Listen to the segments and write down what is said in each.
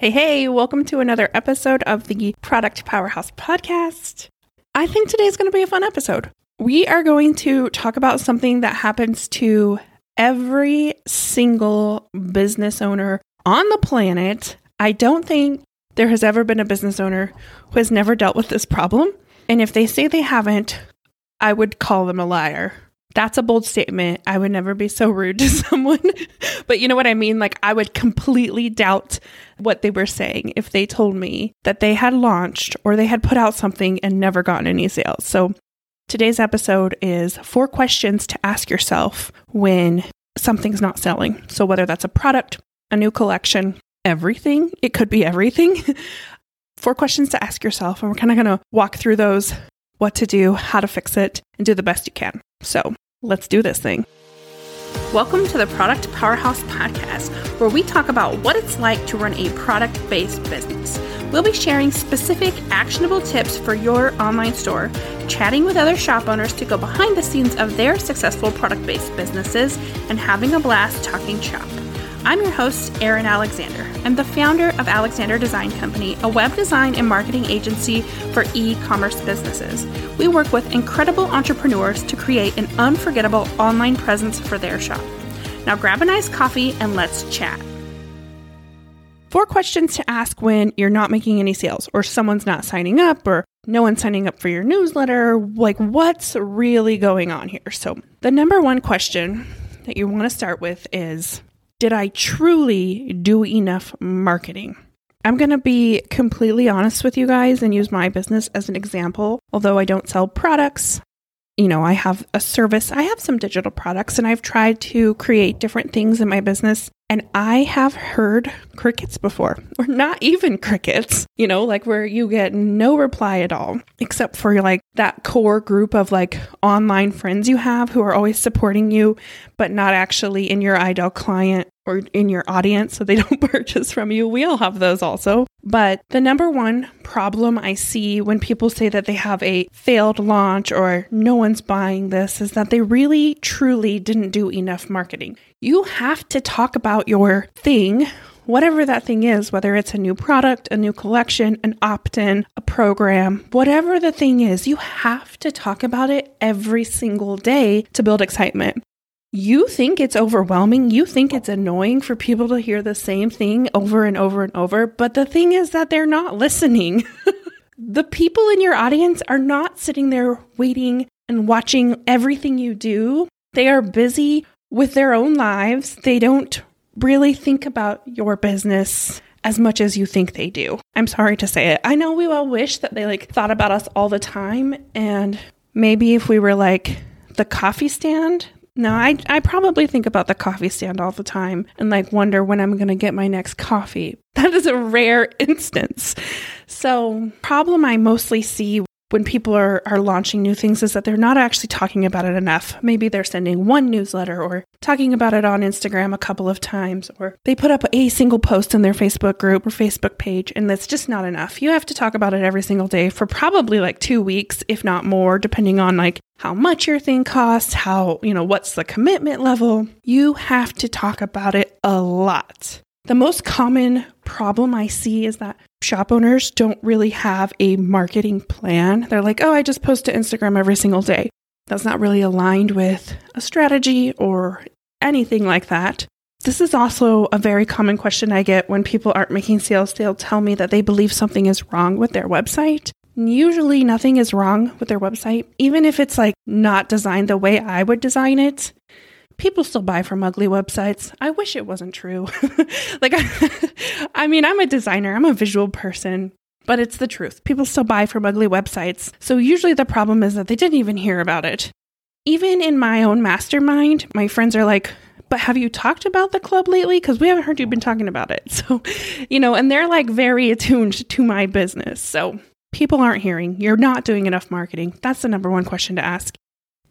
Hey, hey, welcome to another episode of the Product Powerhouse podcast. I think today's going to be a fun episode. We are going to talk about something that happens to every single business owner on the planet. I don't think there has ever been a business owner who has never dealt with this problem. And if they say they haven't, I would call them a liar that's a bold statement. I would never be so rude to someone. but you know what I mean? Like, I would completely doubt what they were saying if they told me that they had launched or they had put out something and never gotten any sales. So, today's episode is four questions to ask yourself when something's not selling. So, whether that's a product, a new collection, everything, it could be everything. four questions to ask yourself. And we're kind of going to walk through those what to do, how to fix it, and do the best you can. So let's do this thing. Welcome to the Product Powerhouse Podcast, where we talk about what it's like to run a product based business. We'll be sharing specific, actionable tips for your online store, chatting with other shop owners to go behind the scenes of their successful product based businesses, and having a blast talking shop. I'm your host, Erin Alexander. I'm the founder of Alexander Design Company, a web design and marketing agency for e commerce businesses. We work with incredible entrepreneurs to create an unforgettable online presence for their shop. Now grab a nice coffee and let's chat. Four questions to ask when you're not making any sales, or someone's not signing up, or no one's signing up for your newsletter. Like, what's really going on here? So, the number one question that you want to start with is did I truly do enough marketing? I'm going to be completely honest with you guys and use my business as an example. Although I don't sell products, you know, I have a service, I have some digital products, and I've tried to create different things in my business. And I have heard crickets before, or not even crickets, you know, like where you get no reply at all, except for like that core group of like online friends you have who are always supporting you, but not actually in your ideal client or in your audience so they don't purchase from you. We all have those also. But the number one problem I see when people say that they have a failed launch or no one's buying this is that they really truly didn't do enough marketing. You have to talk about your thing whatever that thing is, whether it's a new product, a new collection, an opt in, a program, whatever the thing is, you have to talk about it every single day to build excitement you think it's overwhelming. You think it's annoying for people to hear the same thing over and over and over. But the thing is that they're not listening. the people in your audience are not sitting there waiting and watching everything you do. They are busy with their own lives. They don't really think about your business as much as you think they do. I'm sorry to say it. I know we all wish that they like thought about us all the time and maybe if we were like the coffee stand no, I, I probably think about the coffee stand all the time and like wonder when I'm going to get my next coffee. That is a rare instance. So, problem I mostly see when people are, are launching new things is that they're not actually talking about it enough. Maybe they're sending one newsletter or talking about it on Instagram a couple of times, or they put up a single post in their Facebook group or Facebook page, and that's just not enough. You have to talk about it every single day for probably like two weeks, if not more, depending on like how much your thing costs, how, you know, what's the commitment level. You have to talk about it a lot. The most common problem I see is that shop owners don't really have a marketing plan. They're like, oh, I just post to Instagram every single day. That's not really aligned with a strategy or anything like that. This is also a very common question I get when people aren't making sales. They'll tell me that they believe something is wrong with their website. Usually, nothing is wrong with their website, even if it's like not designed the way I would design it people still buy from ugly websites. I wish it wasn't true. like, I mean, I'm a designer, I'm a visual person, but it's the truth. People still buy from ugly websites. So usually the problem is that they didn't even hear about it. Even in my own mastermind, my friends are like, but have you talked about the club lately? Because we haven't heard you've been talking about it. So, you know, and they're like very attuned to my business. So people aren't hearing. You're not doing enough marketing. That's the number one question to ask.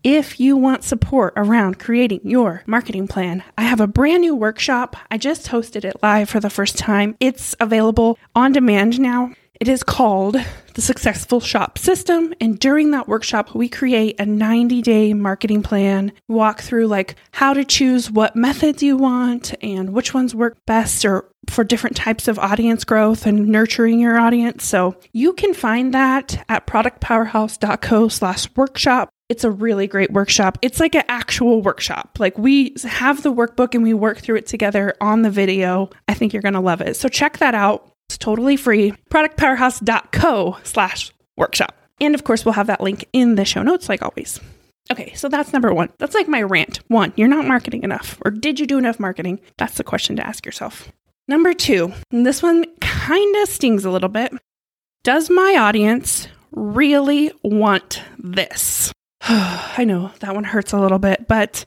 If you want support around creating your marketing plan, I have a brand new workshop. I just hosted it live for the first time. It's available on demand now. It is called the Successful Shop System. And during that workshop, we create a 90 day marketing plan, walk through like how to choose what methods you want and which ones work best or for different types of audience growth and nurturing your audience. So you can find that at productpowerhouse.co slash workshop. It's a really great workshop. It's like an actual workshop. Like we have the workbook and we work through it together on the video. I think you're going to love it. So check that out. It's totally free. Productpowerhouse.co slash workshop. And of course, we'll have that link in the show notes, like always. Okay, so that's number one. That's like my rant. One, you're not marketing enough, or did you do enough marketing? That's the question to ask yourself. Number two, this one kind of stings a little bit. Does my audience really want this? I know that one hurts a little bit, but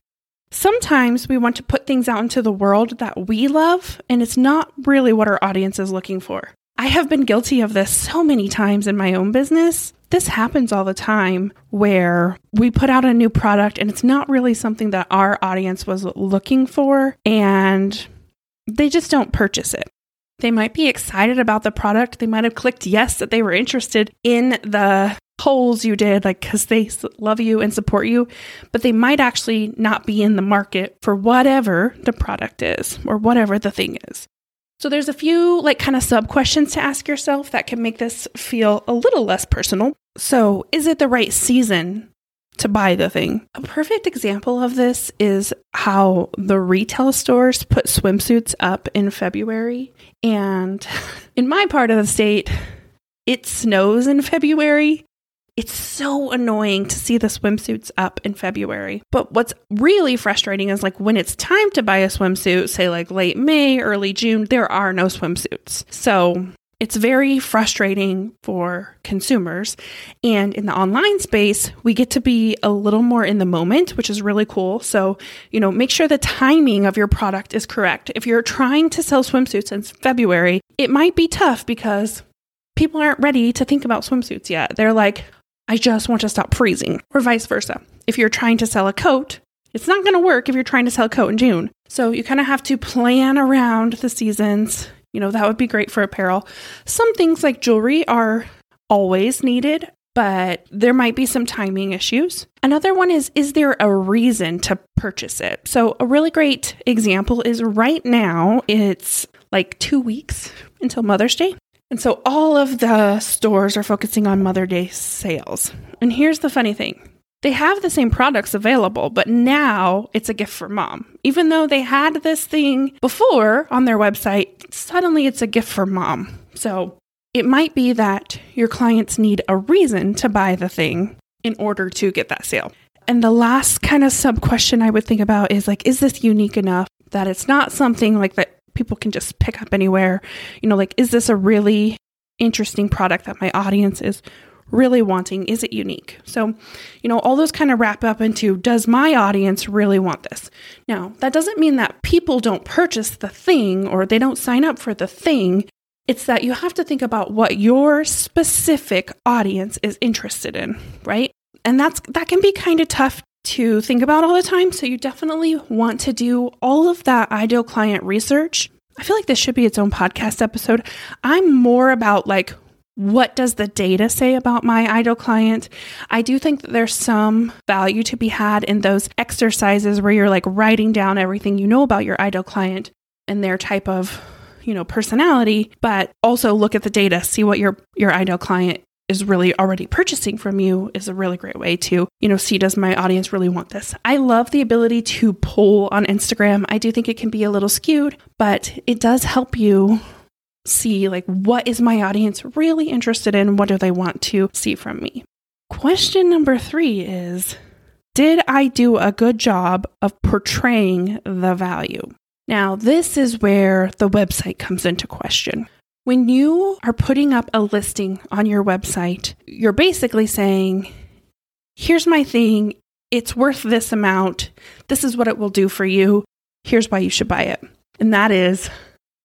Sometimes we want to put things out into the world that we love, and it's not really what our audience is looking for. I have been guilty of this so many times in my own business. This happens all the time where we put out a new product and it's not really something that our audience was looking for, and they just don't purchase it. They might be excited about the product. They might have clicked yes that they were interested in the polls you did, like because they love you and support you, but they might actually not be in the market for whatever the product is or whatever the thing is. So there's a few like kind of sub questions to ask yourself that can make this feel a little less personal. So, is it the right season to buy the thing? A perfect example of this is how the retail stores put swimsuits up in February. And in my part of the state, it snows in February. It's so annoying to see the swimsuits up in February. But what's really frustrating is like when it's time to buy a swimsuit, say like late May, early June, there are no swimsuits. So it's very frustrating for consumers. And in the online space, we get to be a little more in the moment, which is really cool. So, you know, make sure the timing of your product is correct. If you're trying to sell swimsuits in February, it might be tough because people aren't ready to think about swimsuits yet. They're like, I just want to stop freezing, or vice versa. If you're trying to sell a coat, it's not going to work if you're trying to sell a coat in June. So you kind of have to plan around the seasons. You know, that would be great for apparel. Some things like jewelry are always needed, but there might be some timing issues. Another one is is there a reason to purchase it? So, a really great example is right now, it's like two weeks until Mother's Day. And so all of the stores are focusing on Mother Day sales. And here's the funny thing they have the same products available, but now it's a gift for mom. Even though they had this thing before on their website, suddenly it's a gift for mom. So it might be that your clients need a reason to buy the thing in order to get that sale. And the last kind of sub question I would think about is like, is this unique enough that it's not something like that people can just pick up anywhere. You know, like, is this a really interesting product that my audience is really wanting? Is it unique? So, you know, all those kind of wrap up into does my audience really want this? Now, that doesn't mean that people don't purchase the thing or they don't sign up for the thing. It's that you have to think about what your specific audience is interested in, right? And that's that can be kind of tough to think about all the time. So you definitely want to do all of that ideal client research. I feel like this should be its own podcast episode. I'm more about like, what does the data say about my ideal client? I do think that there's some value to be had in those exercises where you're like writing down everything you know about your ideal client and their type of you know personality but also look at the data see what your your ideal client is really already purchasing from you is a really great way to, you know, see does my audience really want this. I love the ability to poll on Instagram. I do think it can be a little skewed, but it does help you see like what is my audience really interested in? What do they want to see from me? Question number 3 is did I do a good job of portraying the value? Now, this is where the website comes into question. When you are putting up a listing on your website, you're basically saying, here's my thing. It's worth this amount. This is what it will do for you. Here's why you should buy it. And that is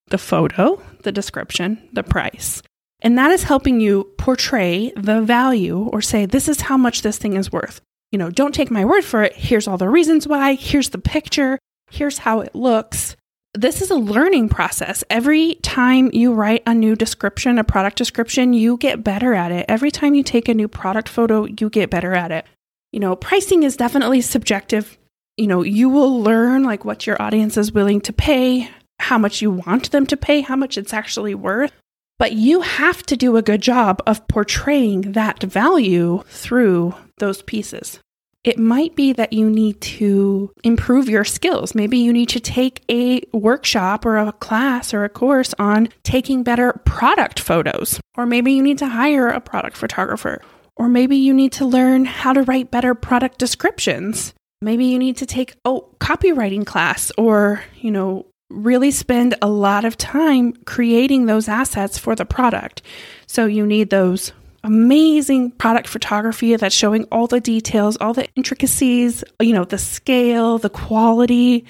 the photo, the description, the price. And that is helping you portray the value or say, this is how much this thing is worth. You know, don't take my word for it. Here's all the reasons why. Here's the picture. Here's how it looks this is a learning process. Every time you write a new description, a product description, you get better at it. Every time you take a new product photo, you get better at it. You know, pricing is definitely subjective. You know, you will learn like what your audience is willing to pay, how much you want them to pay, how much it's actually worth. But you have to do a good job of portraying that value through those pieces. It might be that you need to improve your skills. Maybe you need to take a workshop or a class or a course on taking better product photos. Or maybe you need to hire a product photographer. Or maybe you need to learn how to write better product descriptions. Maybe you need to take a copywriting class or, you know, really spend a lot of time creating those assets for the product. So you need those amazing product photography that's showing all the details, all the intricacies, you know, the scale, the quality.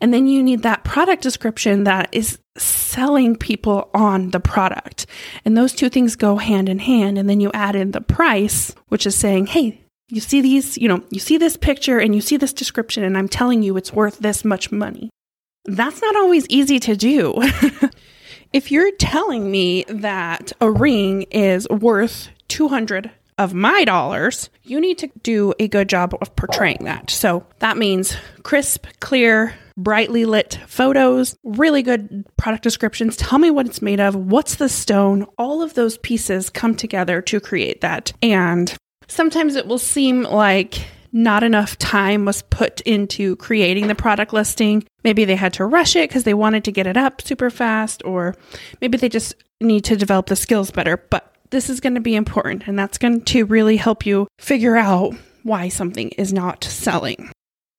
And then you need that product description that is selling people on the product. And those two things go hand in hand. And then you add in the price, which is saying, hey, you see these, you know, you see this picture and you see this description, and I'm telling you it's worth this much money. That's not always easy to do. if you're telling me that a ring is worth 200 of my dollars, you need to do a good job of portraying that. So that means crisp, clear, brightly lit photos, really good product descriptions. Tell me what it's made of, what's the stone. All of those pieces come together to create that. And sometimes it will seem like not enough time was put into creating the product listing. Maybe they had to rush it because they wanted to get it up super fast, or maybe they just need to develop the skills better. But this is going to be important, and that's going to really help you figure out why something is not selling.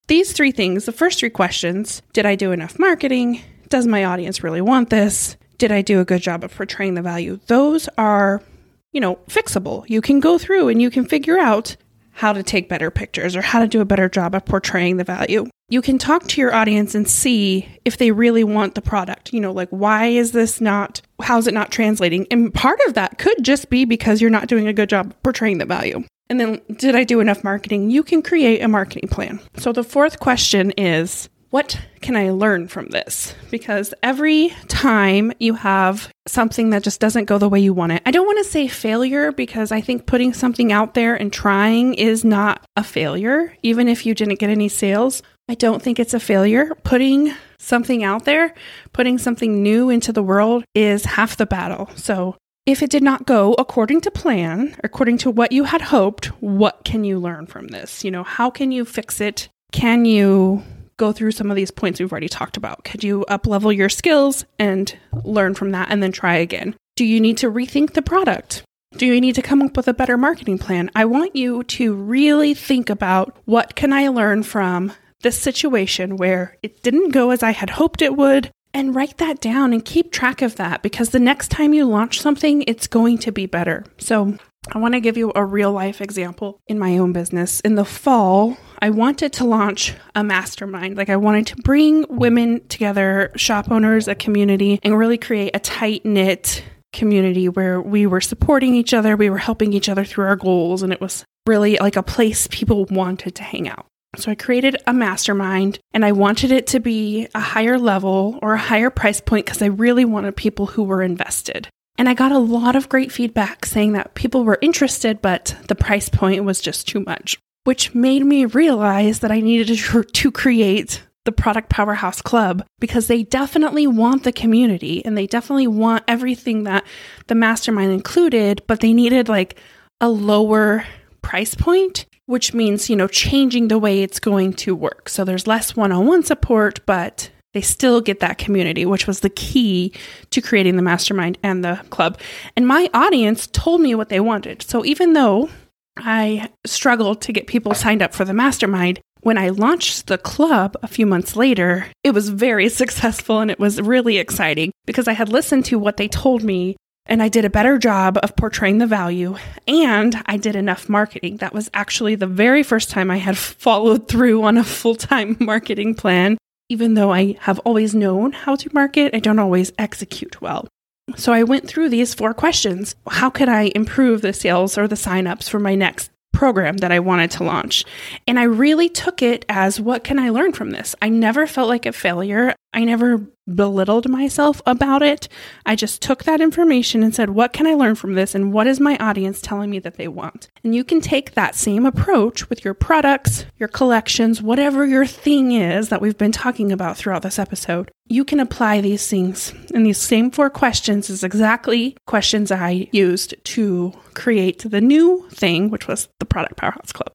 These three things the first three questions did I do enough marketing? Does my audience really want this? Did I do a good job of portraying the value? Those are, you know, fixable. You can go through and you can figure out how to take better pictures or how to do a better job of portraying the value. You can talk to your audience and see if they really want the product. You know, like, why is this not, how's it not translating? And part of that could just be because you're not doing a good job portraying the value. And then, did I do enough marketing? You can create a marketing plan. So, the fourth question is what can I learn from this? Because every time you have something that just doesn't go the way you want it, I don't want to say failure because I think putting something out there and trying is not a failure, even if you didn't get any sales. I don't think it's a failure. Putting something out there, putting something new into the world is half the battle. So if it did not go according to plan, according to what you had hoped, what can you learn from this? You know, how can you fix it? Can you go through some of these points we've already talked about. Could you up level your skills and learn from that and then try again? Do you need to rethink the product? Do you need to come up with a better marketing plan? I want you to really think about what can I learn from this situation where it didn't go as I had hoped it would and write that down and keep track of that because the next time you launch something, it's going to be better. So, I want to give you a real life example in my own business. In the fall, I wanted to launch a mastermind. Like, I wanted to bring women together, shop owners, a community, and really create a tight knit community where we were supporting each other, we were helping each other through our goals, and it was really like a place people wanted to hang out. So I created a mastermind and I wanted it to be a higher level or a higher price point because I really wanted people who were invested. And I got a lot of great feedback saying that people were interested, but the price point was just too much, which made me realize that I needed to, create the Product Powerhouse Club because they definitely want the community and they definitely want everything that the mastermind included, but they needed like a lower price point, which means, you know, changing the way it's going to work. So there's less one on one support, but they still get that community, which was the key to creating the mastermind and the club. And my audience told me what they wanted. So even though I struggled to get people signed up for the mastermind, when I launched the club a few months later, it was very successful and it was really exciting because I had listened to what they told me and I did a better job of portraying the value and I did enough marketing. That was actually the very first time I had followed through on a full time marketing plan even though I have always known how to market, I don't always execute well. So I went through these four questions. How could I improve the sales or the signups for my next program that I wanted to launch? And I really took it as what can I learn from this? I never felt like a failure. I never belittled myself about it. I just took that information and said, what can I learn from this? And what is my audience telling me that they want? And you can take that same approach with your products, your collections, whatever your thing is that we've been talking about throughout this episode. You can apply these things. And these same four questions is exactly questions I used to create the new thing, which was the Product Powerhouse Club.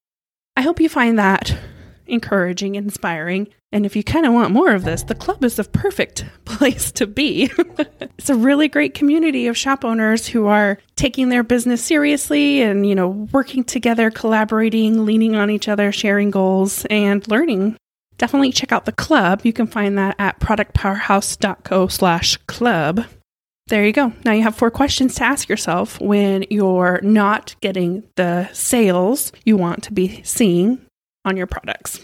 I hope you find that encouraging, inspiring. And if you kind of want more of this, the club is the perfect place to be. it's a really great community of shop owners who are taking their business seriously and, you know, working together, collaborating, leaning on each other, sharing goals, and learning. Definitely check out the club. You can find that at productpowerhouse.co slash club. There you go. Now you have four questions to ask yourself when you're not getting the sales you want to be seeing on your products.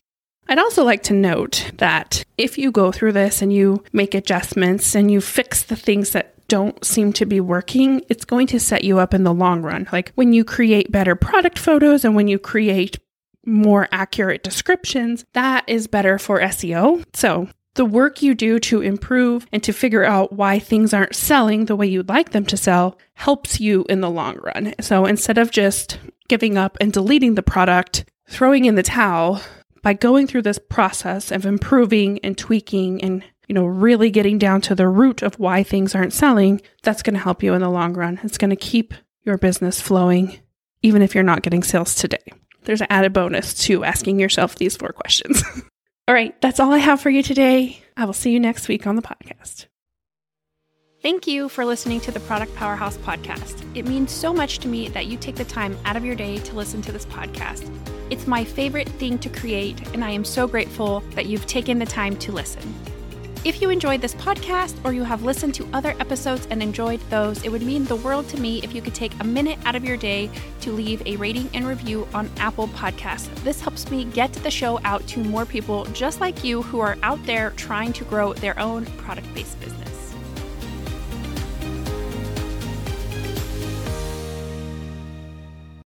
I'd also like to note that if you go through this and you make adjustments and you fix the things that don't seem to be working, it's going to set you up in the long run. Like when you create better product photos and when you create more accurate descriptions, that is better for SEO. So, the work you do to improve and to figure out why things aren't selling the way you'd like them to sell helps you in the long run. So, instead of just giving up and deleting the product, throwing in the towel by going through this process of improving and tweaking and you know really getting down to the root of why things aren't selling that's going to help you in the long run. It's going to keep your business flowing even if you're not getting sales today. There's an added bonus to asking yourself these four questions. All right that's all i have for you today. I will see you next week on the podcast. Thank you for listening to the Product Powerhouse podcast. It means so much to me that you take the time out of your day to listen to this podcast. It's my favorite thing to create, and I am so grateful that you've taken the time to listen. If you enjoyed this podcast or you have listened to other episodes and enjoyed those, it would mean the world to me if you could take a minute out of your day to leave a rating and review on Apple Podcasts. This helps me get the show out to more people just like you who are out there trying to grow their own product based business.